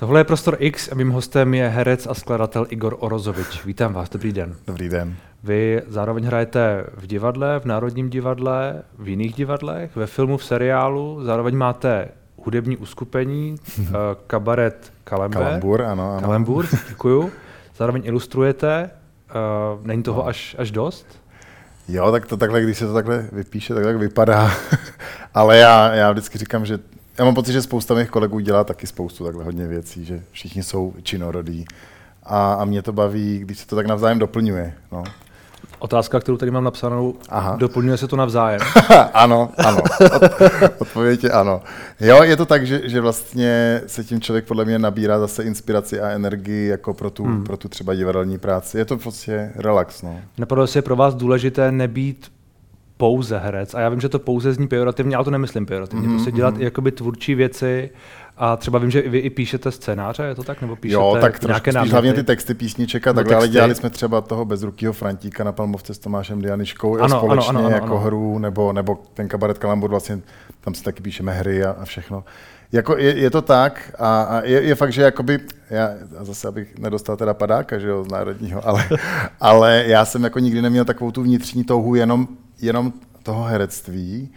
Tohle je Prostor X a mým hostem je herec a skladatel Igor Orozovič. Vítám vás, dobrý den. Dobrý den. Vy zároveň hrajete v divadle, v Národním divadle, v jiných divadlech, ve filmu, v seriálu, zároveň máte hudební uskupení, eh, kabaret Kalember. Kalambur, ano, ano. Kalembur, děkuju. Zároveň ilustrujete, uh, není toho no. až, až dost? Jo, tak to takhle, když se to takhle vypíše, tak tak vypadá. Ale já, já vždycky říkám, že já mám pocit, že spousta mých kolegů dělá taky spoustu takhle hodně věcí, že všichni jsou činorodí. A, a mě to baví, když se to tak navzájem doplňuje. No. Otázka, kterou tady mám napsanou, Aha. doplňuje se to navzájem? ano, ano. Odpověď je ano. Jo, je to tak, že, že vlastně se tím člověk podle mě nabírá zase inspiraci a energii jako pro tu, hmm. pro tu třeba divadelní práci. Je to prostě relax. No. Napadlo se je pro vás důležité nebýt pouze herec. A já vím, že to pouze zní pejorativně, ale to nemyslím pejorativně. Mm-hmm. Prostě dělat mm-hmm. jakoby tvůrčí věci a třeba vím, že vy i píšete scénáře, je to tak? Nebo píšete jo, tak nějaké spíš hlavně ty texty písniček a takhle, ale dělali jsme třeba toho bezrukýho Frantíka na Palmovce s Tomášem Dianiškou ano, společně ano, ano, ano, jako ano. hru, nebo, nebo ten kabaret Kalambur, vlastně tam si taky píšeme hry a, a všechno. Jako je, je, to tak a, a je, je, fakt, že jakoby, já zase abych nedostal teda padáka, že jo, z národního, ale, ale já jsem jako nikdy neměl takovou tu vnitřní touhu jenom, jenom toho herectví,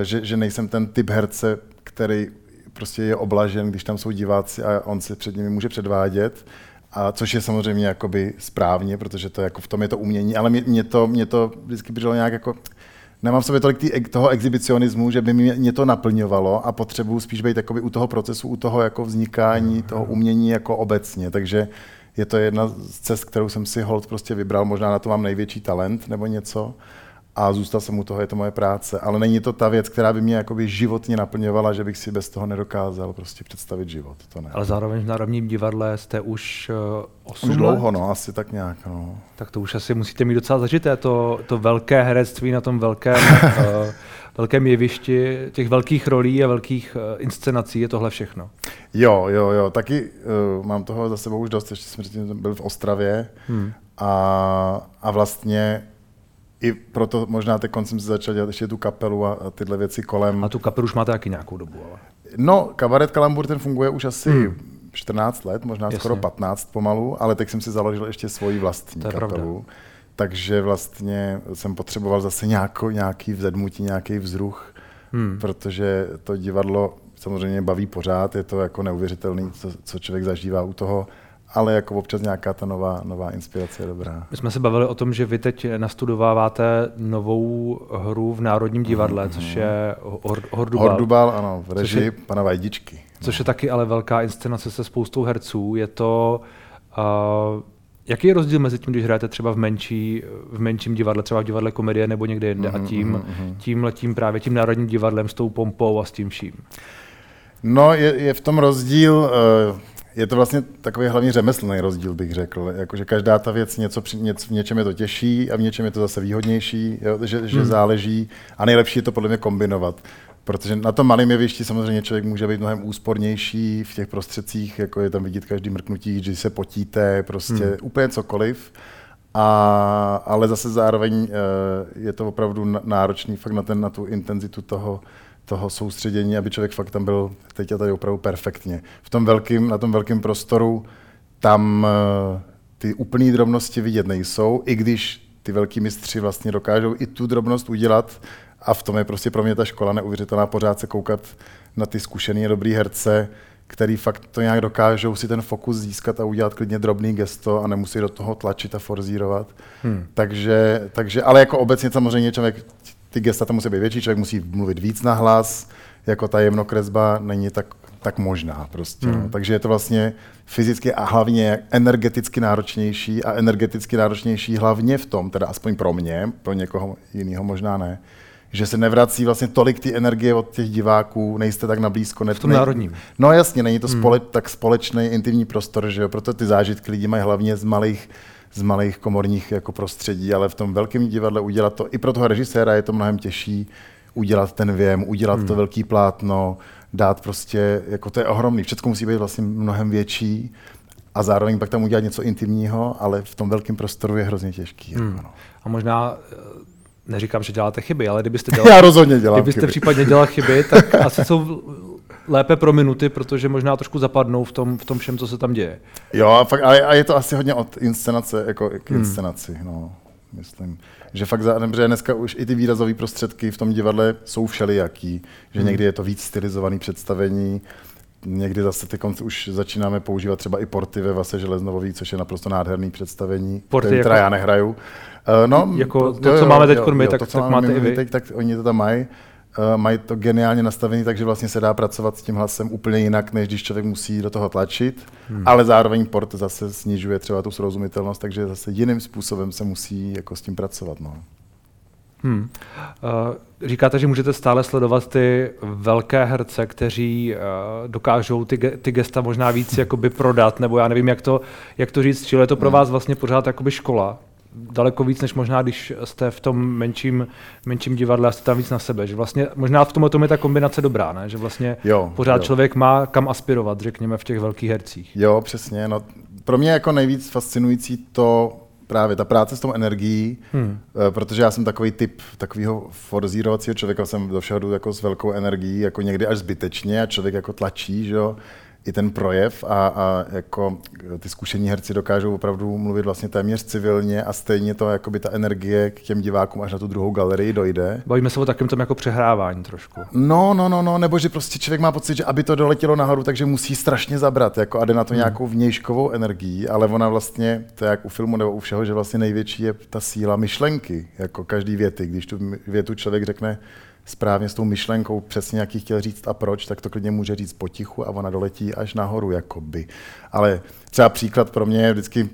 eh, že, že nejsem ten typ herce, který prostě je oblažen, když tam jsou diváci a on se před nimi může předvádět, a což je samozřejmě jakoby správně, protože to jako v tom je to umění, ale mě, mě, to, mě to vždycky bylo nějak jako, nemám v sobě tolik tý, toho exhibicionismu, že by mě, to naplňovalo a potřebuji spíš být jakoby u toho procesu, u toho jako vznikání, toho umění jako obecně, takže je to jedna z cest, kterou jsem si hold prostě vybral, možná na to mám největší talent nebo něco, a zůstal jsem u toho, je to moje práce. Ale není to ta věc, která by mě jakoby životně naplňovala, že bych si bez toho nedokázal prostě představit život. To ne. Ale zároveň v Národním divadle jste už uh, 8 Už dlouho, no, asi tak nějak. No. Tak to už asi musíte mít docela zažité, to, to velké herectví na tom velkém, uh, velkém jevišti, těch velkých rolí a velkých uh, inscenací je tohle všechno. Jo, jo, jo, taky uh, mám toho za sebou už dost, ještě jsem byl v Ostravě hmm. a, a vlastně i proto možná teď jsem si začal dělat ještě tu kapelu a, a tyhle věci kolem. A tu kapelu už máte taky nějakou dobu, ale? No, kabaret Kalambur ten funguje už asi hmm. 14 let, možná Jasně. skoro 15 pomalu, ale teď jsem si založil ještě svoji vlastní to kapelu. Pravda. Takže vlastně jsem potřeboval zase nějakou, nějaký vzedmutí, nějaký vzruch, hmm. protože to divadlo samozřejmě baví pořád, je to jako neuvěřitelný, co, co člověk zažívá u toho ale jako občas nějaká ta nová, nová inspirace je dobrá. My jsme se bavili o tom, že vy teď nastudováváte novou hru v Národním divadle, mm-hmm. což je Hordubal. Hordubal, ano, v režii je, pana Vajdičky. Což je taky ale velká inscenace se spoustou herců. Je to... Uh, Jaký je rozdíl mezi tím, když hrajete třeba v, menší, v menším divadle, třeba v divadle komedie nebo někde jinde, mm-hmm, a mhm, tím, mm-hmm. tím letím právě tím národním divadlem s tou pompou a s tím vším? No, je, je v tom rozdíl. Uh, je to vlastně takový hlavně řemeslný rozdíl, bych řekl. Jakože každá ta věc něco, něco, v něčem je to těžší a v něčem je to zase výhodnější, jo? že, že hmm. záleží. A nejlepší je to podle mě kombinovat. Protože na tom malém jevišti samozřejmě člověk může být mnohem úspornější v těch prostředcích, jako je tam vidět každý mrknutí, že se potíte, prostě hmm. úplně cokoliv. A, ale zase zároveň eh, je to opravdu náročný fakt na, ten, na tu intenzitu toho, toho soustředění, aby člověk fakt tam byl teď a tady opravdu perfektně. V tom velkým, na tom velkém prostoru tam eh, ty úplné drobnosti vidět nejsou, i když ty velký mistři vlastně dokážou i tu drobnost udělat a v tom je prostě pro mě ta škola neuvěřitelná pořád se koukat na ty zkušený a dobrý herce, který fakt to nějak dokážou si ten fokus získat a udělat klidně drobný gesto a nemusí do toho tlačit a forzírovat. Hmm. Takže, takže, ale jako obecně samozřejmě člověk ty gesta tam musí být větší, člověk musí mluvit víc na hlas, jako ta jemnokresba není tak, tak možná prostě. No. Hmm. No. Takže je to vlastně fyzicky a hlavně energeticky náročnější a energeticky náročnější hlavně v tom, teda aspoň pro mě, pro někoho jiného možná ne, že se nevrací vlastně tolik ty energie od těch diváků, nejste tak na blízko. v tom národním. No jasně, není to hmm. spole, tak společný intimní prostor, že jo? proto ty zážitky lidi mají hlavně z malých z malých komorních jako prostředí, ale v tom velkém divadle udělat to, i pro toho režiséra je to mnohem těžší udělat ten věm, udělat hmm. to velký plátno, dát prostě, jako to je ohromný, všechno musí být vlastně mnohem větší a zároveň pak tam udělat něco intimního, ale v tom velkém prostoru je hrozně těžký. Jako hmm. Jako no. A možná eh, neříkám, že děláte chyby, ale kdybyste dělal, Já rozhodně dělám kdybyste chyby. případně dělal chyby, tak asi jsou lépe pro minuty, protože možná trošku zapadnou v tom, v tom všem, co se tam děje. Jo, a, fakt, a, a je to asi hodně od inscenace, jako k hmm. inscenaci, hmm. no, myslím. Že fakt, za, že dneska už i ty výrazové prostředky v tom divadle jsou všelijaký, že hmm. někdy je to víc stylizovaný představení, někdy zase ty konce už začínáme používat třeba i porty ve Vase Železnovový, což je naprosto nádherný představení, porty který jako... já nehraju. Uh, no, jako to, to, co jo, máme teď my, jo, tak, to, co tak máte i vy. Teď, tak oni to tam mají. Uh, mají to geniálně nastavené, takže vlastně se dá pracovat s tím hlasem úplně jinak, než když člověk musí do toho tlačit, hmm. ale zároveň port zase snižuje třeba tu srozumitelnost, takže zase jiným způsobem se musí jako s tím pracovat. No. Hmm. Uh, říkáte, že můžete stále sledovat ty velké herce, kteří uh, dokážou ty, ty gesta možná víc jakoby prodat, nebo já nevím, jak to, jak to říct, čili je to pro hmm. vás vlastně pořád jakoby škola, daleko víc, než možná, když jste v tom menším, menším divadle a jste tam víc na sebe. Že vlastně možná v tomhle tom je ta kombinace dobrá, ne? že vlastně jo, pořád jo. člověk má kam aspirovat, řekněme, v těch velkých hercích. Jo, přesně. No, pro mě jako nejvíc fascinující to právě ta práce s tou energií, hmm. Eh, protože já jsem takový typ takového forzírovacího člověka, jsem do všeho jdu jako s velkou energií, jako někdy až zbytečně a člověk jako tlačí, že jo, i ten projev a, a jako ty zkušení herci dokážou opravdu mluvit vlastně téměř civilně a stejně to jako by ta energie k těm divákům až na tu druhou galerii dojde. Bavíme se o takovém tom jako přehrávání trošku. No, no, no, no, nebo že prostě člověk má pocit, že aby to doletělo nahoru, takže musí strašně zabrat, jako a jde na to hmm. nějakou vnějškovou energii, ale ona vlastně, to je jak u filmu nebo u všeho, že vlastně největší je ta síla myšlenky, jako každý věty, když tu větu člověk řekne správně s tou myšlenkou, přesně jaký chtěl říct a proč, tak to klidně může říct potichu a ona doletí až nahoru, jakoby. Ale třeba příklad pro mě je vždycky,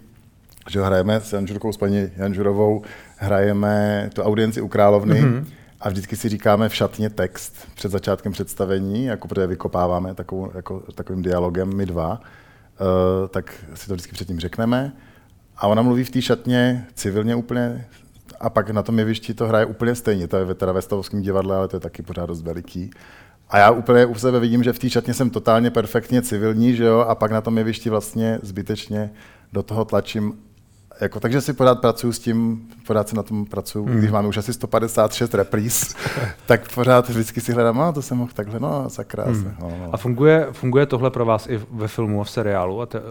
že hrajeme s Janžurkou, s paní Janžurovou, hrajeme tu audienci u Královny mm-hmm. a vždycky si říkáme v šatně text před začátkem představení, jako protože vykopáváme takovou, jako, takovým dialogem my dva, uh, tak si to vždycky předtím řekneme. A ona mluví v té šatně civilně úplně a pak na tom jevišti to hraje úplně stejně. To je teda ve Stavovském divadle, ale to je taky pořád dost veliký. A já úplně u sebe vidím, že v té šatně jsem totálně perfektně civilní, že jo, a pak na tom jevišti vlastně zbytečně do toho tlačím jako, takže si pořád pracuji s tím, pořád si na tom pracuji, hmm. když máme už asi 156 repríz, tak pořád vždycky si hledám, no to jsem mohl takhle, no sakra. Hmm. No, no. A funguje, funguje tohle pro vás i ve filmu a v seriálu a te,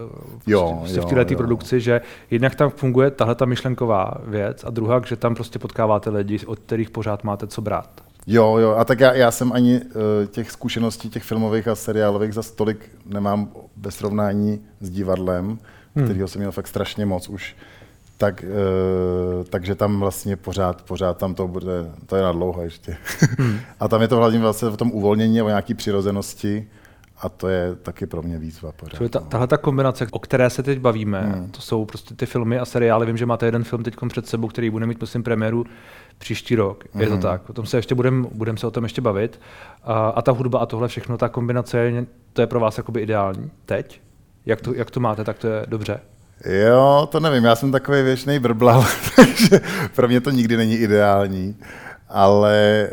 jo, prostě jo, v této produkci, že jednak tam funguje tahle ta myšlenková věc a druhá, že tam prostě potkáváte lidi, od kterých pořád máte co brát. Jo, jo, a tak já, já jsem ani uh, těch zkušeností, těch filmových a seriálových za tolik nemám bez srovnání s divadlem, hmm. kterého jsem měl fakt strašně moc už tak, uh, takže tam vlastně pořád, pořád tam to bude, to je na dlouho ještě. Hmm. a tam je to hlavně vlastně v tom uvolnění o nějaký přirozenosti a to je taky pro mě výzva pořád. Čili ta, no. tahle ta kombinace, o které se teď bavíme, hmm. to jsou prostě ty filmy a seriály. Vím, že máte jeden film teď před sebou, který bude mít, myslím, premiéru příští rok. Je hmm. to tak. O tom se ještě budeme budem se o tom ještě bavit. A, a ta hudba a tohle všechno, ta kombinace, to je pro vás jakoby ideální teď? Jak to, jak to máte, tak to je dobře? Jo, to nevím, já jsem takový věčný brblal, takže pro mě to nikdy není ideální, ale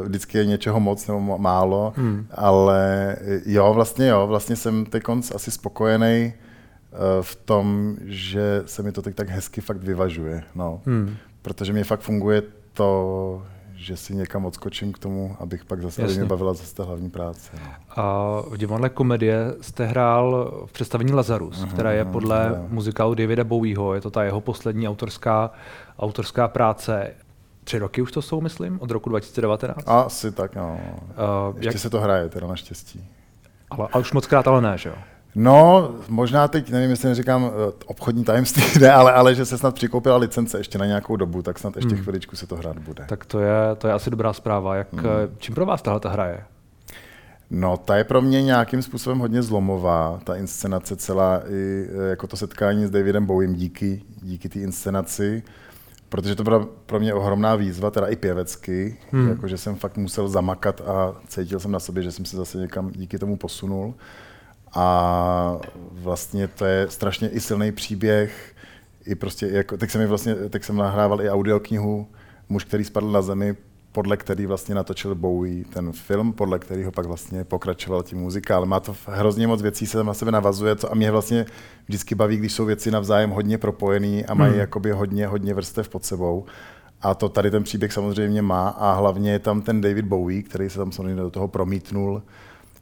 uh, vždycky je něčeho moc nebo málo, hmm. ale jo, vlastně jo, vlastně jsem teď asi spokojený uh, v tom, že se mi to teď tak hezky fakt vyvažuje, no. Hmm. Protože mi fakt funguje to, že si někam odskočím k tomu, abych pak zase mě bavila zase ta hlavní práce. No. A v divadle komedie jste hrál v představení Lazarus, uh-huh, která je podle uh-huh. muzikálu Davida Bowieho, je to ta jeho poslední autorská, autorská práce. Tři roky už to jsou, myslím, od roku 2019? Asi tak, no. Uh, Ještě jak... se to hraje, teda naštěstí. Ale, ale už moc krát ale ne, že jo? No, možná teď, nevím, jestli neříkám eh, obchodní tajemství, ne, ale, ale že se snad přikoupila licence ještě na nějakou dobu, tak snad ještě hmm. chviličku se to hrát bude. Tak to je, to je asi dobrá zpráva. Jak, hmm. Eh, čím pro vás tahle ta hraje? No, ta je pro mě nějakým způsobem hodně zlomová, ta inscenace celá, i eh, jako to setkání s Davidem Bowiem díky, díky té inscenaci, protože to byla pro mě ohromná výzva, teda i pěvecky, hmm. jakože jsem fakt musel zamakat a cítil jsem na sobě, že jsem se zase někam díky tomu posunul. A vlastně to je strašně i silný příběh. I prostě, jako, tak, jsem vlastně, tak jsem nahrával i audioknihu Muž, který spadl na zemi, podle který vlastně natočil Bowie ten film, podle kterého pak vlastně pokračoval tím muzikál. Má to hrozně moc věcí, se tam na sebe navazuje co, a mě vlastně vždycky baví, když jsou věci navzájem hodně propojený a mají hmm. jakoby hodně, hodně vrstev pod sebou. A to tady ten příběh samozřejmě má a hlavně je tam ten David Bowie, který se tam samozřejmě do toho promítnul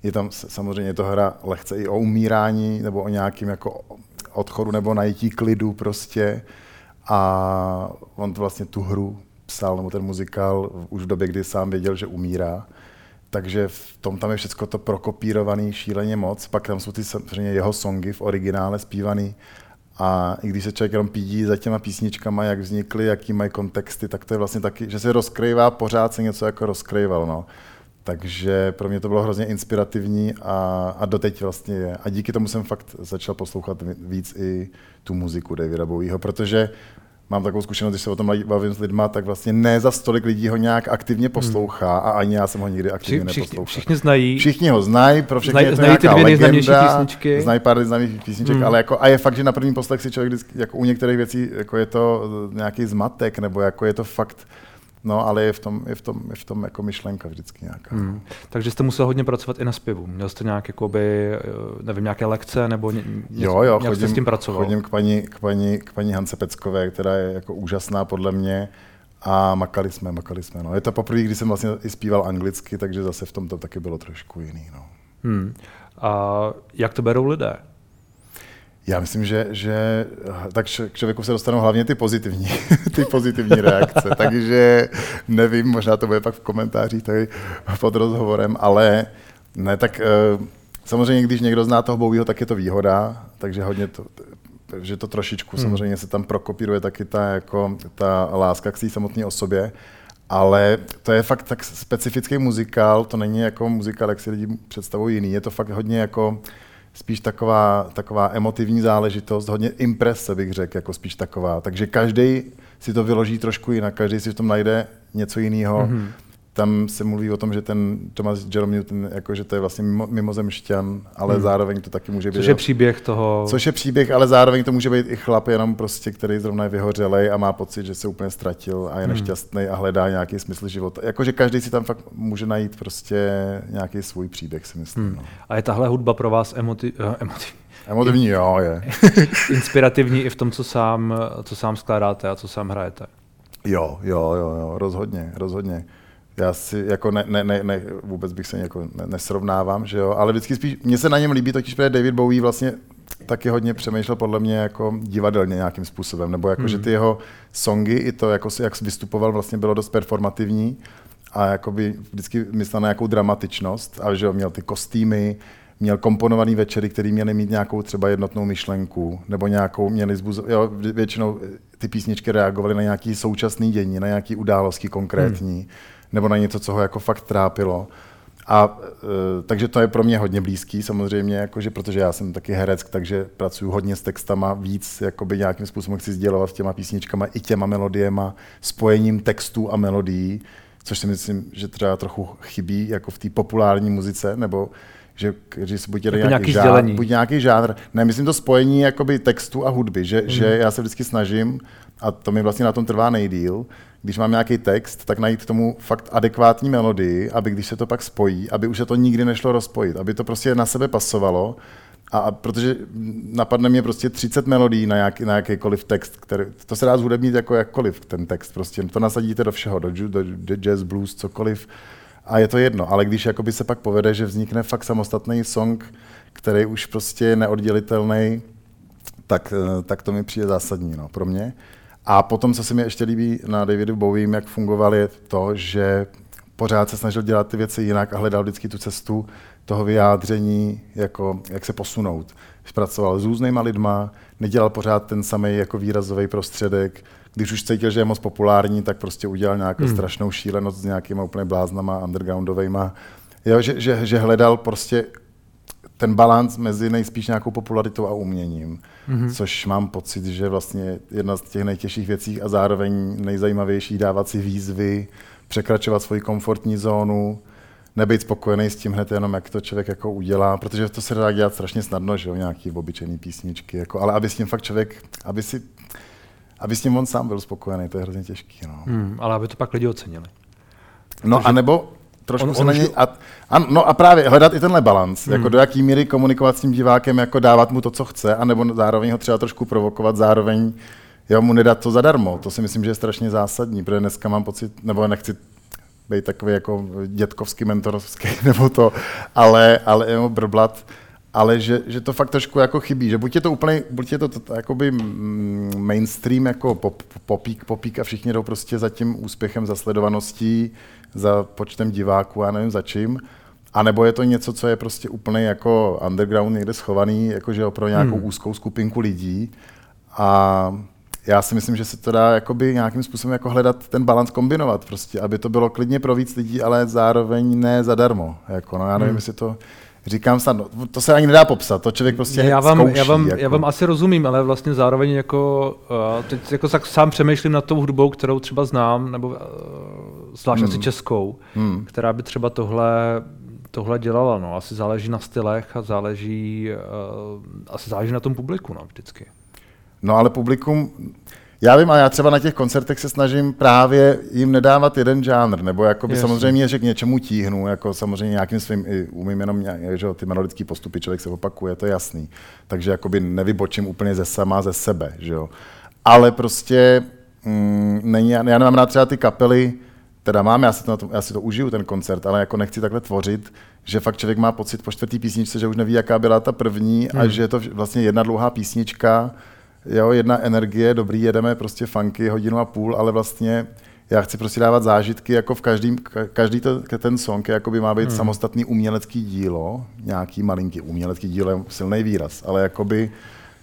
je tam samozřejmě to hra lehce i o umírání nebo o nějakým jako odchodu nebo najítí klidu prostě. A on vlastně tu hru psal, nebo ten muzikál už v době, kdy sám věděl, že umírá. Takže v tom tam je všechno to prokopírovaný šíleně moc. Pak tam jsou ty samozřejmě jeho songy v originále zpívaný. A i když se člověk jenom pídí za těma písničkama, jak vznikly, jaký mají kontexty, tak to je vlastně taky, že se rozkrývá, pořád se něco jako rozkrýval. No. Takže pro mě to bylo hrozně inspirativní a, a doteď vlastně je. A díky tomu jsem fakt začal poslouchat víc i tu muziku Davida Bowieho, protože mám takovou zkušenost, když se o tom bavím s lidma, tak vlastně ne za stolik lidí ho nějak aktivně hmm. poslouchá a ani já jsem ho nikdy aktivně Vši, neposlouchal. Všichni znají. Všichni ho znají, pro všechny znají, je to znají ty dvě nejznámější písničky. Znají pár nejznámějších písniček, hmm. ale jako, a je fakt, že na první poslech si člověk vždycky, jako u některých věcí, jako je to nějaký zmatek, nebo jako je to fakt, No, ale je v tom, je v tom, je v tom jako myšlenka vždycky nějaká. Hmm. Takže jste musel hodně pracovat i na zpěvu. Měl jste nějak, jakoby, eh, nevím, nějaké lekce nebo ně, jo, jo, chodím, jste s tím pracoval? Chodím k paní, k, paní, k paní Hance Peckové, která je jako úžasná podle mě a makali jsme, makali jsme. No. Je to poprvé, kdy jsem vlastně i zpíval anglicky, takže zase v tom to taky bylo trošku jiný. No. Hmm. A jak to berou lidé? Já myslím, že, že tak k člověku se dostanou hlavně ty pozitivní, ty pozitivní reakce, takže nevím, možná to bude pak v komentářích tady pod rozhovorem, ale ne, tak eh, samozřejmě, když někdo zná toho Bowieho, tak je to výhoda, takže hodně to, že to trošičku hmm. samozřejmě se tam prokopíruje taky ta, jako, ta láska k té samotné osobě, ale to je fakt tak specifický muzikál, to není jako muzikál, jak si lidi představují jiný, je to fakt hodně jako spíš taková, taková emotivní záležitost, hodně imprese bych řekl, jako spíš taková. Takže každý si to vyloží trošku jinak, každý si v tom najde něco jiného. Mm-hmm tam se mluví o tom, že ten Thomas Jerome Newton, jako, že to je vlastně mimo, mimozemšťan, ale hmm. zároveň to taky může být... Což je příběh toho... Což je příběh, ale zároveň to může být i chlap jenom prostě, který zrovna je vyhořelej a má pocit, že se úplně ztratil a je hmm. nešťastný a hledá nějaký smysl života. Jakože každý si tam fakt může najít prostě nějaký svůj příběh, si myslím. Hmm. No. A je tahle hudba pro vás emoti- uh, emotivní? Emotivní, jo, je. Inspirativní i v tom, co sám, co sám skládáte a co sám hrajete. Jo, jo, jo, jo, rozhodně, rozhodně já si jako ne, ne, ne, ne vůbec bych se jako ne, nesrovnávám, že jo, ale vždycky spíš, mně se na něm líbí totiž, protože David Bowie vlastně taky hodně přemýšlel podle mě jako divadelně nějakým způsobem, nebo jako, hmm. že ty jeho songy i to, jako, jak vystupoval, vlastně bylo dost performativní a jakoby vždycky myslel na nějakou dramatičnost a že jo, měl ty kostýmy, měl komponovaný večery, který měly mít nějakou třeba jednotnou myšlenku, nebo nějakou, měli zbuzo, jo, většinou ty písničky reagovaly na nějaký současný dění, na nějaký události konkrétní. Hmm nebo na něco, co ho jako fakt trápilo. A e, takže to je pro mě hodně blízký samozřejmě, jakože, protože já jsem taky herec, takže pracuji hodně s textama, víc jakoby nějakým způsobem chci sdělovat s těma písničkama i těma melodiema, spojením textů a melodií, což si myslím, že třeba trochu chybí jako v té populární muzice, nebo že, že si buď, jako nějaký, žánr, buď nějaký žánr, ne, myslím to spojení jakoby textu a hudby, že, mm. že já se vždycky snažím, a to mi vlastně na tom trvá nejdíl, když mám nějaký text, tak najít tomu fakt adekvátní melodii, aby když se to pak spojí, aby už se to nikdy nešlo rozpojit, aby to prostě na sebe pasovalo. A, a protože napadne mě prostě 30 melodií na, nějaký, na jakýkoliv text, který, to se dá zhudebnit jako jakkoliv, ten text, prostě to nasadíte do všeho, do, do, do jazz, blues, cokoliv a je to jedno, ale když jakoby se pak povede, že vznikne fakt samostatný song, který už prostě je neoddělitelný, tak, eh, tak to mi přijde zásadní no, pro mě. A potom, co se mi ještě líbí na Davidu Bowiem, jak fungoval, je to, že pořád se snažil dělat ty věci jinak a hledal vždycky tu cestu toho vyjádření, jako, jak se posunout. Pracoval s různýma lidma, nedělal pořád ten samý jako výrazový prostředek. Když už cítil, že je moc populární, tak prostě udělal nějakou hmm. strašnou šílenost s nějakýma úplně bláznama undergroundovejma. Jo, že, že, že hledal prostě ten balans mezi nejspíš nějakou popularitou a uměním, mm-hmm. což mám pocit, že vlastně jedna z těch nejtěžších věcí a zároveň nejzajímavější dávat si výzvy, překračovat svoji komfortní zónu, nebýt spokojený s tím hned jenom, jak to člověk jako udělá, protože to se dá dělat strašně snadno, že jo, nějaký obyčejný písničky, jako, ale aby s tím fakt člověk, aby si, aby s tím on sám byl spokojený, to je hrozně těžký. No. Hmm, ale aby to pak lidi ocenili. No Takže... a nebo trošku on, se on na něj, a, a, no a právě hledat i tenhle balans, hmm. jako do jaký míry komunikovat s tím divákem, jako dávat mu to, co chce, anebo zároveň ho třeba trošku provokovat, zároveň jo, mu nedat to zadarmo. To si myslím, že je strašně zásadní, protože dneska mám pocit, nebo nechci být takový jako dětkovský, mentorovský, nebo to, ale, ale jenom brblat, ale že, že to fakt trošku jako chybí, že buď je to úplně, buď je to, to jakoby mainstream jako pop, popík, popík a všichni jdou prostě za tím úspěchem, za sledovaností, za počtem diváků, já nevím za čím, a nebo je to něco, co je prostě úplně jako underground někde schovaný, jakože pro nějakou hmm. úzkou skupinku lidí. A já si myslím, že se to dá jakoby nějakým způsobem jako hledat ten balans kombinovat prostě, aby to bylo klidně pro víc lidí, ale zároveň ne zadarmo. Jako, no, já nevím, hmm. jestli to říkám snad, no, to se ani nedá popsat, to člověk prostě já vám, zkouší, já, vám, jako. já vám asi rozumím, ale vlastně zároveň jako, uh, teď jako tak sám přemýšlím nad tou hudbou, kterou třeba znám, nebo uh, zvlášť hmm. asi českou, hmm. která by třeba tohle tohle dělala. No. Asi záleží na stylech a záleží, uh, asi záleží na tom publiku no, vždycky. No ale publikum, já vím, a já třeba na těch koncertech se snažím právě jim nedávat jeden žánr, nebo jakoby samozřejmě, že k něčemu tíhnu, jako samozřejmě nějakým svým, i umím jenom nějak, že ty melodické postupy, člověk se opakuje, to je jasný. Takže jakoby nevybočím úplně ze sama, ze sebe, že jo. Ale prostě mm, není, já nemám rád třeba ty kapely, teda mám, já si, to, já si to užiju, ten koncert, ale jako nechci takhle tvořit, že fakt člověk má pocit po čtvrtý písničce, že už neví, jaká byla ta první hmm. a že je to vlastně jedna dlouhá písnička, jo, jedna energie, dobrý, jedeme prostě funky hodinu a půl, ale vlastně já chci prostě dávat zážitky, jako v každý, každý to, ten song jako by má být hmm. samostatný umělecký dílo, nějaký malinký umělecký dílo je silný výraz, ale jakoby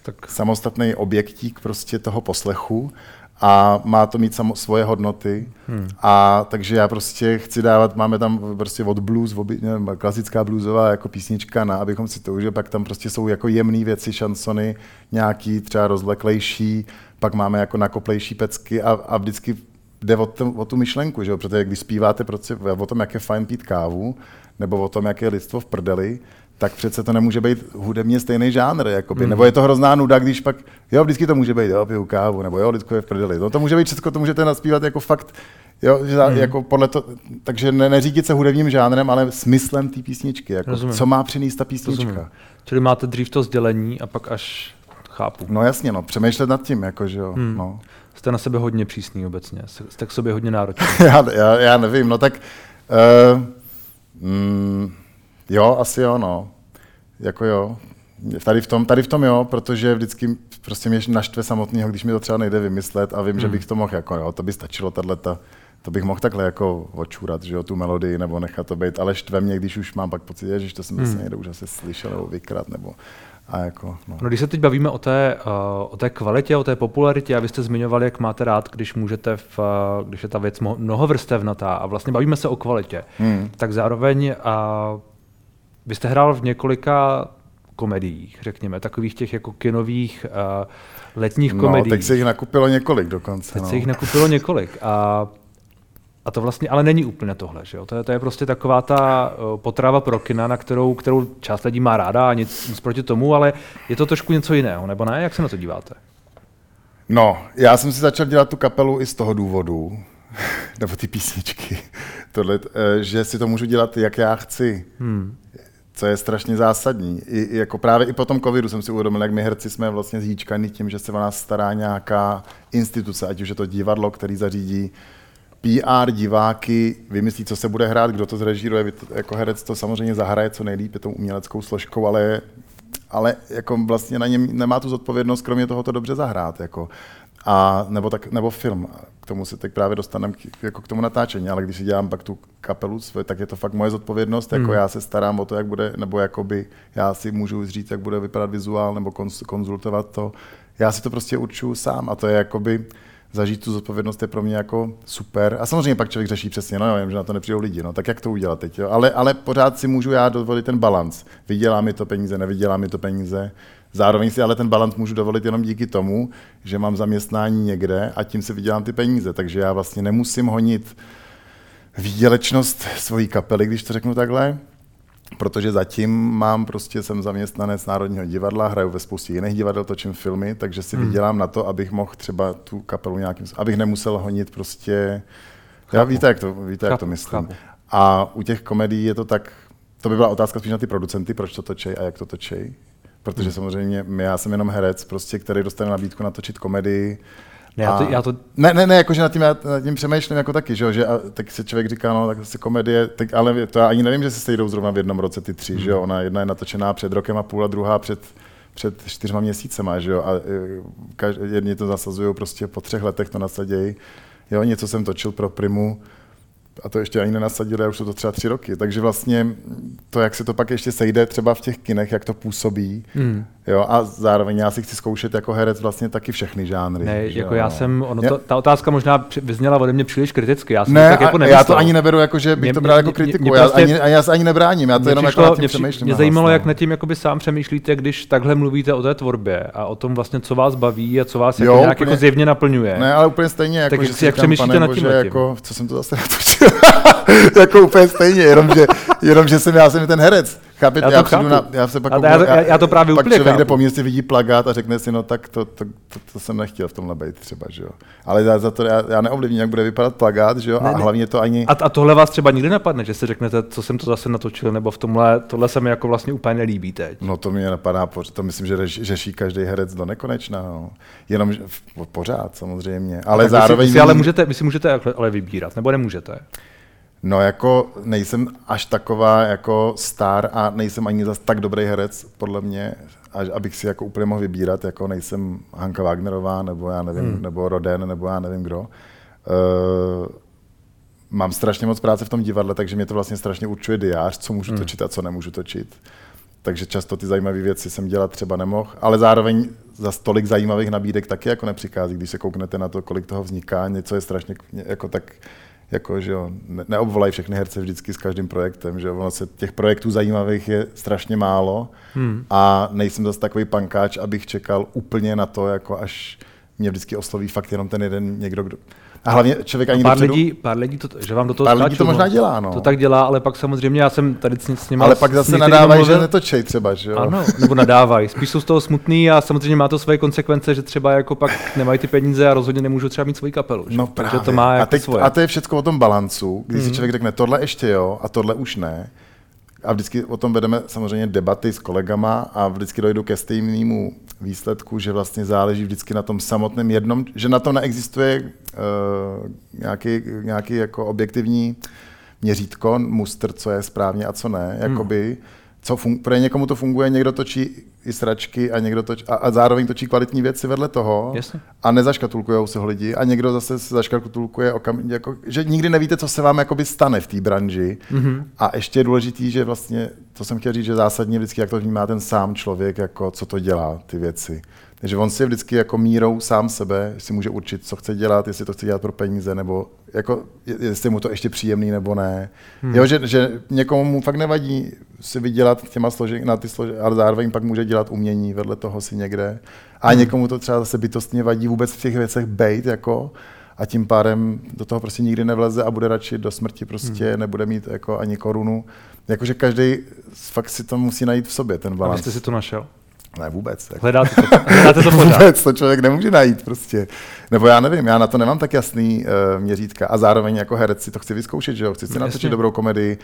tak samostatný objektík prostě toho poslechu a má to mít samo, svoje hodnoty. Hmm. A takže já prostě chci dávat, máme tam prostě od blues, obi, nevím, klasická bluesová jako písnička, na, abychom si to užili, pak tam prostě jsou jako jemné věci, šansony, nějaký třeba rozleklejší, pak máme jako nakoplejší pecky a, a vždycky jde o, to, o tu myšlenku, že jo? protože když zpíváte prostě o tom, jak je fajn pít kávu, nebo o tom, jak je lidstvo v prdeli, tak přece to nemůže být hudebně stejný žánr. Jakoby. Mm. Nebo je to hrozná nuda, když pak, jo, vždycky to může být, jo, piju kávu, nebo jo, lidsko je v prdeli. No, to může být všechno, to můžete naspívat jako fakt, jo, že, mm. jako podle to, takže ne, neřídit se hudebním žánrem, ale smyslem té písničky, jako, co má přinést ta písnička. Rozumím. Čili máte dřív to sdělení a pak až chápu. No jasně, no, přemýšlet nad tím, jako, že jo. Mm. No. Jste na sebe hodně přísný obecně, jste k sobě hodně náročný. já, já, já nevím, no tak, uh, mm, jo, asi jo, no. Jako jo, Tady v, tom, tady v tom jo, protože vždycky prostě mě naštve samotného, když mi to třeba nejde vymyslet a vím, hmm. že bych to mohl, jako jo, to by stačilo, tato, to bych mohl takhle jako očurat, že jo, tu melodii nebo nechat to být, ale štve mě, když už mám pak pocit, že to jsem hmm. zase někde už asi slyšel nebo vykrat, nebo a jako, no. no. když se teď bavíme o té, uh, o té kvalitě, o té popularitě, a vy jste zmiňovali, jak máte rád, když můžete, v, uh, když je ta věc mnohovrstevnatá a vlastně bavíme se o kvalitě, hmm. tak zároveň uh, vy jste hrál v několika komediích, řekněme, takových těch jako kinových uh, letních no, komediích. teď se jich nakupilo několik dokonce. Teď no. se jich nakupilo několik. A a to vlastně ale není úplně tohle, že jo? To, je, to je prostě taková ta potrava pro kina, na kterou, kterou část lidí má ráda a nic, nic proti tomu, ale je to trošku něco jiného, nebo ne? Jak se na to díváte? No, já jsem si začal dělat tu kapelu i z toho důvodu, nebo ty písničky, tohle, eh, že si to můžu dělat, jak já chci. Hmm co je strašně zásadní. I, jako právě i po tom covidu jsem si uvědomil, jak my herci jsme vlastně zhýčkaní tím, že se o nás stará nějaká instituce, ať už je to divadlo, který zařídí PR, diváky, vymyslí, co se bude hrát, kdo to zrežíruje, jako herec to samozřejmě zahraje co nejlíp, je tou uměleckou složkou, ale, ale jako vlastně na něm nemá tu zodpovědnost, kromě toho to dobře zahrát. Jako. A, nebo, tak, nebo film. K tomu se teď právě dostaneme k, jako k tomu natáčení, ale když si dělám pak tu kapelu, tak je to fakt moje zodpovědnost, jako mm. já se starám o to, jak bude, nebo jakoby já si můžu říct, jak bude vypadat vizuál, nebo konzultovat to. Já si to prostě určuju sám a to je jakoby, zažít tu zodpovědnost je pro mě jako super. A samozřejmě pak člověk řeší přesně, no jo, vím, že na to nepřijdou lidi, no tak jak to udělat teď, jo? Ale, ale pořád si můžu já dovolit ten balans. Vydělá mi to peníze, nevydělá mi to peníze Zároveň si ale ten balans můžu dovolit jenom díky tomu, že mám zaměstnání někde a tím si vydělám ty peníze. Takže já vlastně nemusím honit výdělečnost svojí kapely, když to řeknu takhle, protože zatím mám prostě, jsem zaměstnanec Národního divadla, hraju ve spoustě jiných divadel, točím filmy, takže si hmm. vydělám na to, abych mohl třeba tu kapelu nějakým, abych nemusel honit prostě, chápu. já víte, jak to, víte, chápu, jak to myslím. Chápu. A u těch komedií je to tak, to by byla otázka spíš na ty producenty, proč to točej a jak to točej. Protože samozřejmě já jsem jenom herec, prostě, který dostane nabídku natočit komedii. Ne, já to, já to... ne, ne, ne, jakože nad tím, já nad tím přemýšlím jako taky, že, jo, že a, tak si člověk říká, no, tak si komedie, tak, ale to já ani nevím, že se sejdou zrovna v jednom roce ty tři, hmm. že jo, ona jedna je natočená před rokem a půl a druhá před, před čtyřma měsícema, že jo, a e, každý, jedni to zasazují prostě po třech letech to nasadějí. Jo, něco jsem točil pro Primu, a to ještě ani nenasadili, a už jsou to třeba tři roky. Takže vlastně to, jak se to pak ještě sejde třeba v těch kinech, jak to působí, mm. jo, a zároveň já si chci zkoušet jako herec vlastně taky všechny žánry. Ne, jako jo. já jsem, ono to, ta otázka možná vyzněla ode mě příliš kriticky, já jsem ne, tak jako já to ani neberu jako, že bych mě, to bral jako kritiku, mě, mě prostě, já, ani, já se ani nebráním, já to jenom přišlo, jako nad tím přemýšlím. Mě zajímalo, vlastně. jak nad tím jakoby sám přemýšlíte, když takhle mluvíte o té tvorbě a o tom vlastně, co vás baví a co vás jo, jako nějak úplně, jako zjevně naplňuje. Ne, ale úplně stejně, jako, tak že jak přemýšlíte nad tím? Jako, co jsem to zase natočil? jako úplně stejně, jenom že, jenom, že jsem, já jsem ten herec. Chápete? Já, já, přijdu na, já se pak já, já, já, to právě pak úplně člověk jde po městě vidí plagát a řekne si, no tak to, to, to, to jsem nechtěl v tomhle být třeba, že jo. Ale za, za to já, já neovlivním, jak bude vypadat plagát, že jo, ne, a ne. hlavně to ani... A, a, tohle vás třeba nikdy napadne, že si řeknete, co jsem to zase natočil, nebo v tomhle, tohle se mi jako vlastně úplně nelíbí teď. No to mě napadá, to myslím, že řeší každý herec do nekonečna, no. Jenom pořád samozřejmě, ale tak zároveň... Vy si, vy si ale můžete, vy si můžete ale vybírat, nebo nemůžete? No jako nejsem až taková jako star a nejsem ani zas tak dobrý herec, podle mě, až abych si jako úplně mohl vybírat, jako nejsem Hanka Wagnerová, nebo já nevím, hmm. nebo Roden, nebo já nevím kdo. Uh, mám strašně moc práce v tom divadle, takže mě to vlastně strašně určuje diář, co můžu hmm. točit a co nemůžu točit. Takže často ty zajímavé věci jsem dělat třeba nemohl, ale zároveň za tolik zajímavých nabídek taky jako nepřichází, když se kouknete na to, kolik toho vzniká, něco je strašně jako tak jako, že jo, ne, neobvolají všechny herce vždycky s každým projektem, že jo, ono se těch projektů zajímavých je strašně málo hmm. a nejsem zase takový pankáč, abych čekal úplně na to, jako až mě vždycky osloví fakt jenom ten jeden někdo, kdo, a hlavně člověk ani pár dopředu... lidí, pár lidí, to, že vám do toho Pár skáču, lidí to možná dělá, no. To tak dělá, ale pak samozřejmě já jsem tady s, nimi... Ale pak zase nadávají, že netočej třeba, že jo? Ano, nebo nadávají. Spíš jsou z toho smutný a samozřejmě má to své konsekvence, že třeba jako pak nemají ty peníze a rozhodně nemůžu třeba mít svoji kapelu. Že? No právě. Takže to má jako a, teď, svoje. a to je všechno o tom balancu, kdy mm. si mhm. člověk řekne, tohle ještě jo a tohle už ne a vždycky o tom vedeme samozřejmě debaty s kolegama a vždycky dojdu ke stejnému výsledku, že vlastně záleží vždycky na tom samotném jednom, že na to neexistuje uh, nějaký, nějaký jako objektivní měřítko, mustr, co je správně a co ne, hmm. Co fun- pro někomu to funguje, někdo točí i sračky a někdo točí, a, a zároveň točí kvalitní věci vedle toho Jasně. a nezaškatulkujou se ho lidi a někdo zase se zaškatulkuje okam, jako, že nikdy nevíte, co se vám jakoby stane v té branži mm-hmm. a ještě je důležitý, že vlastně, to jsem chtěl říct, že zásadně vždycky, jak to vnímá ten sám člověk, jako co to dělá, ty věci. Takže on si vždycky jako mírou sám sebe si může určit, co chce dělat, jestli to chce dělat pro peníze, nebo jako, jestli mu to ještě příjemný nebo ne. Hmm. Jo, že, že někomu mu fakt nevadí si vydělat těma složek, na ty složek, ale zároveň pak může dělat umění vedle toho si někde. A hmm. někomu to třeba zase bytostně vadí vůbec v těch věcech bejt, jako, a tím pádem do toho prostě nikdy nevleze a bude radši do smrti prostě, hmm. nebude mít jako ani korunu. Jakože každý fakt si to musí najít v sobě, ten balans. A jste si to našel? Ne, vůbec. Tak. Hledáte to, hledáte to pořád. vůbec, to člověk nemůže najít prostě. Nebo já nevím, já na to nemám tak jasný uh, měřítka a zároveň jako herec si to chci vyzkoušet, že jo, chci si no, natočit dobrou komedii,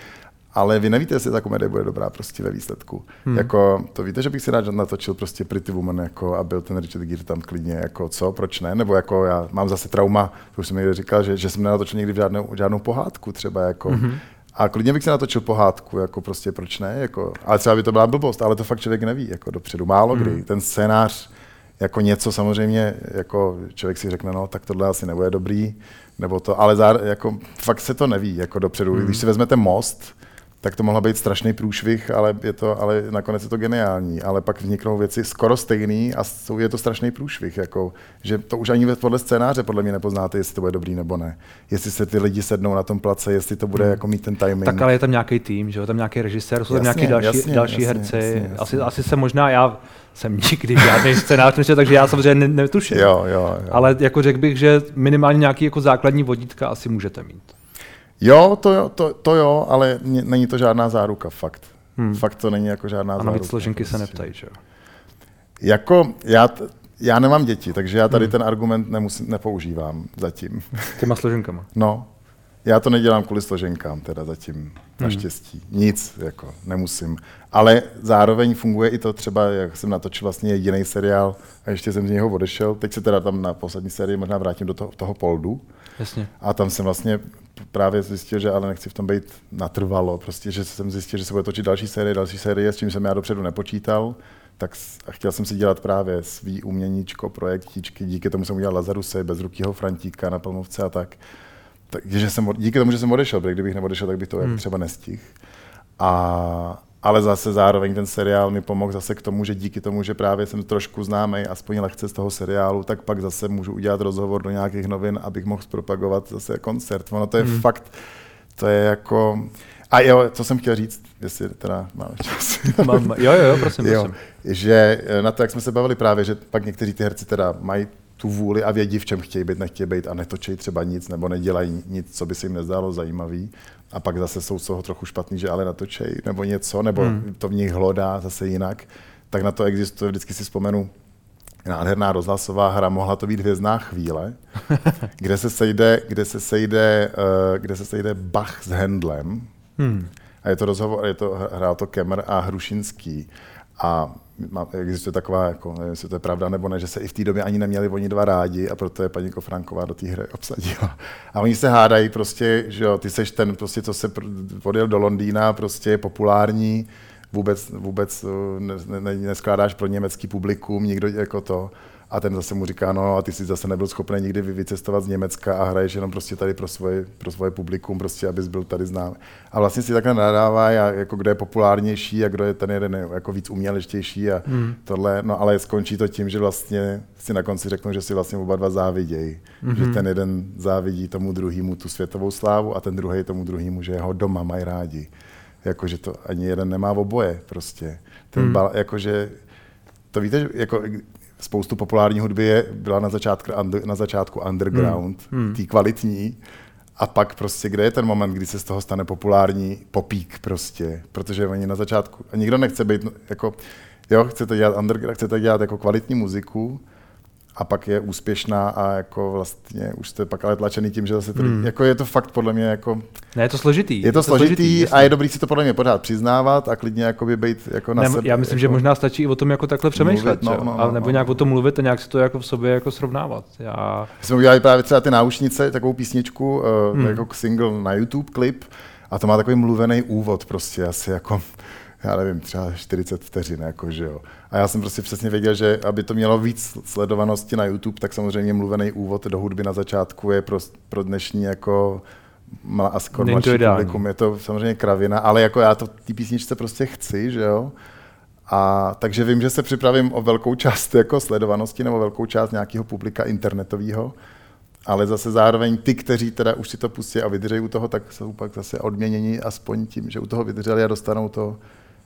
ale vy nevíte, jestli ta komedie bude dobrá prostě ve výsledku. Hmm. Jako, to víte, že bych si rád natočil prostě Pretty Woman jako, a byl ten Richard Gere tam klidně, jako co, proč ne? Nebo jako já mám zase trauma, to už jsem někdy říkal, že, že jsem nenatočil nikdy žádnou, žádnou pohádku třeba, jako, hmm a klidně bych si natočil pohádku, jako prostě proč ne, jako, ale třeba by to byla blbost, ale to fakt člověk neví, jako dopředu, málo kdy. Hmm. Ten scénář, jako něco samozřejmě, jako člověk si řekne, no tak tohle asi nebude dobrý, nebo to, ale zá, jako, fakt se to neví, jako dopředu. Hmm. Když si vezmete most, tak to mohla být strašný průšvih, ale, je to, ale nakonec je to geniální. Ale pak vzniknou věci skoro stejný a jsou, je to strašný průšvih. Jako, že to už ani podle scénáře podle mě nepoznáte, jestli to bude dobrý nebo ne. Jestli se ty lidi sednou na tom place, jestli to bude hmm. jako mít ten timing. Tak ale je tam nějaký tým, že jo? tam nějaký režisér, jsou tam nějaký další, jasně, další jasně, herci. Jasně, jasně. Asi, asi se možná, já jsem nikdy žádný scénář nečetl, takže já samozřejmě netuším. Jo, jo, jo. Ale jako řekl bych, že minimálně nějaký jako základní vodítka asi můžete mít. Jo, to jo, to, to jo, ale není to žádná záruka, fakt. Hmm. Fakt to není jako žádná záruka. A navíc složenky prostě. se neptají, že jo? Jako, já, já nemám děti, takže já tady hmm. ten argument nemusím, nepoužívám zatím. Těma složenkama? No. Já to nedělám kvůli složenkám, teda zatím, naštěstí. Nic, jako, nemusím. Ale zároveň funguje i to třeba, jak jsem natočil vlastně jediný seriál a ještě jsem z něho odešel. Teď se teda tam na poslední sérii možná vrátím do toho, toho Poldu. Jasně. A tam jsem vlastně právě zjistil, že ale nechci v tom být natrvalo, prostě, že jsem zjistil, že se bude točit další série, další série, s čím jsem já dopředu nepočítal, tak a chtěl jsem si dělat právě svý uměníčko, projektíčky, díky tomu jsem udělal Lazaruse, bezrukýho Frantíka na Palmovce a tak. Takže jsem, díky tomu, že jsem odešel, protože kdybych neodešel, tak bych to hmm. třeba nestihl. A, ale zase zároveň ten seriál mi pomohl zase k tomu, že díky tomu, že právě jsem trošku známý, aspoň lehce z toho seriálu, tak pak zase můžu udělat rozhovor do nějakých novin, abych mohl zpropagovat zase koncert. Ono to je hmm. fakt, to je jako... A jo, co jsem chtěl říct, jestli teda máme čas. Mám, jo, jo, jo, prosím, jo, prosím. že eh, na to, jak jsme se bavili právě, že pak někteří ty herci teda mají tu vůli a vědí, v čem chtějí být, nechtějí být a netočejí třeba nic nebo nedělají nic, co by se jim nezdálo zajímavý. A pak zase jsou z toho trochu špatný, že ale natočejí nebo něco, nebo hmm. to v nich hlodá zase jinak. Tak na to existuje, vždycky si vzpomenu, nádherná rozhlasová hra, mohla to být hvězdná chvíle, kde se sejde, kde se sejde, uh, kde se sejde Bach s Handlem. Hmm. A je to rozhovor, je to, hrál to Kemmer a Hrušinský. A existuje taková, jako, nevím, jestli to je pravda nebo ne, že se i v té době ani neměli oni dva rádi a proto je paní Kofranková do té hry obsadila. A oni se hádají prostě, že jo, ty seš ten, prostě, co se odjel do Londýna, prostě je populární, vůbec, vůbec uh, ne, ne, neskládáš pro německý publikum, nikdo jako to. A ten zase mu říká, no a ty jsi zase nebyl schopný nikdy vy- vycestovat z Německa a hraješ jenom prostě tady pro svoje, pro svoje publikum, prostě abys byl tady znám. A vlastně si takhle nadává, jako kdo je populárnější a kdo je ten jeden jako víc umělečtější a hmm. tohle, no ale skončí to tím, že vlastně si na konci řeknou, že si vlastně oba dva závidějí. Hmm. Že ten jeden závidí tomu druhému tu světovou slávu a ten druhý tomu druhému, že ho doma mají rádi. Jakože to ani jeden nemá oboje prostě. Ten hmm. bal, jakože, to víte, že jako spoustu populární hudby je, byla na začátku, na začátku underground, hmm. tý kvalitní, a pak prostě, kde je ten moment, kdy se z toho stane populární popík prostě, protože oni na začátku, a nikdo nechce být, jako, jo, chcete dělat underground, chcete dělat jako kvalitní muziku, a pak je úspěšná a jako vlastně už jste pak ale tlačený tím, že zase to, hmm. jako je to fakt podle mě jako... Ne, je to složitý. Je to, složitý, složitý a je dobrý si to podle mě pořád přiznávat a klidně jakoby být jako na ne, sebe. Já myslím, jako... že možná stačí i o tom jako takhle přemýšlet, Mluvit, no, no, no, a nebo no. nějak o tom mluvit a nějak si to jako v sobě jako srovnávat. Já... My jsme udělali právě třeba ty náušnice, takovou písničku, uh, Hmm. jako single na YouTube klip a to má takový mluvený úvod prostě asi jako já nevím, třeba 40 vteřin, jako, že jo. A já jsem prostě přesně věděl, že aby to mělo víc sledovanosti na YouTube, tak samozřejmě mluvený úvod do hudby na začátku je pro, pro dnešní jako mla- a skoro mladší publikum, je to samozřejmě kravina, ale jako já to té písničce prostě chci, že jo. A takže vím, že se připravím o velkou část jako sledovanosti nebo velkou část nějakého publika internetového, ale zase zároveň ty, kteří teda už si to pustí a vydrží u toho, tak jsou pak zase odměněni aspoň tím, že u toho vydrželi a dostanou to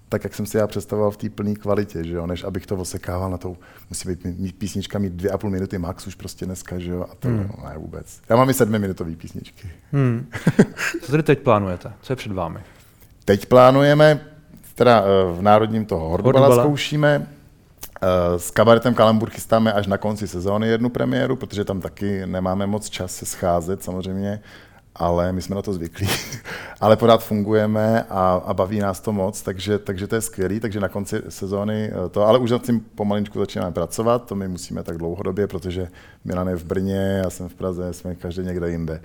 tak, jak jsem si já představoval v té plné kvalitě, že jo, než abych to osekával na to, musí být mít písnička mít dvě a půl minuty max už prostě dneska, že jo, a to Hmm. ne vůbec. Já mám i sedmiminutové písničky. Hmm. Co tedy teď plánujete? Co je před vámi? Teď plánujeme, teda eh, v Národním toho Hordbala Hordbala. zkoušíme, eh, s kabaretem Kalambur chystáme až na konci sezóny jednu premiéru, protože tam taky nemáme moc čas se scházet samozřejmě, ale my jsme na to zvyklí. ale pořád fungujeme a, a baví nás to moc, takže, takže to je skvělý, takže na konci sezóny eh, to, ale už nad tím pomaličku začínáme pracovat, to my musíme tak dlouhodobě, protože Milan je v Brně, já jsem v Praze, jsme každý někde jinde.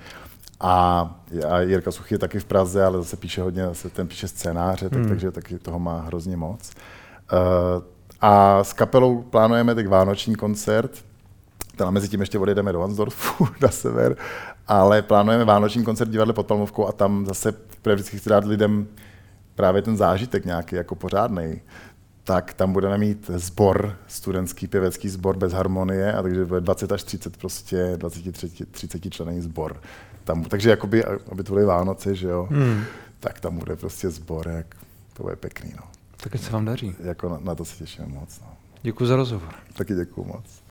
A, a Jirka Suchy je taky v Praze, ale zase píše hodně, zase ten píše scénáře, tak, Hmm. takže taky toho má hrozně moc. Uh, a s kapelou plánujeme teď vánoční koncert, tam mezi tím ještě odjedeme do Vansdorfu na sever, ale plánujeme vánoční koncert v divadle pod Palmovkou a tam zase vždycky chci dát lidem právě ten zážitek nějaký jako pořádný. Tak tam budeme mít sbor, studentský pěvecký sbor bez harmonie, a takže bude 20 až 30 prostě, 20, 30 člený sbor. Tam, takže jakoby, aby to byly Vánoce, že jo, Hmm. tak tam bude prostě sbor, jak, to bude pěkný, no. Tak se vám daří. Jako na, na to se těším moc, no. Děkuji za rozhovor. Taky děkuju moc.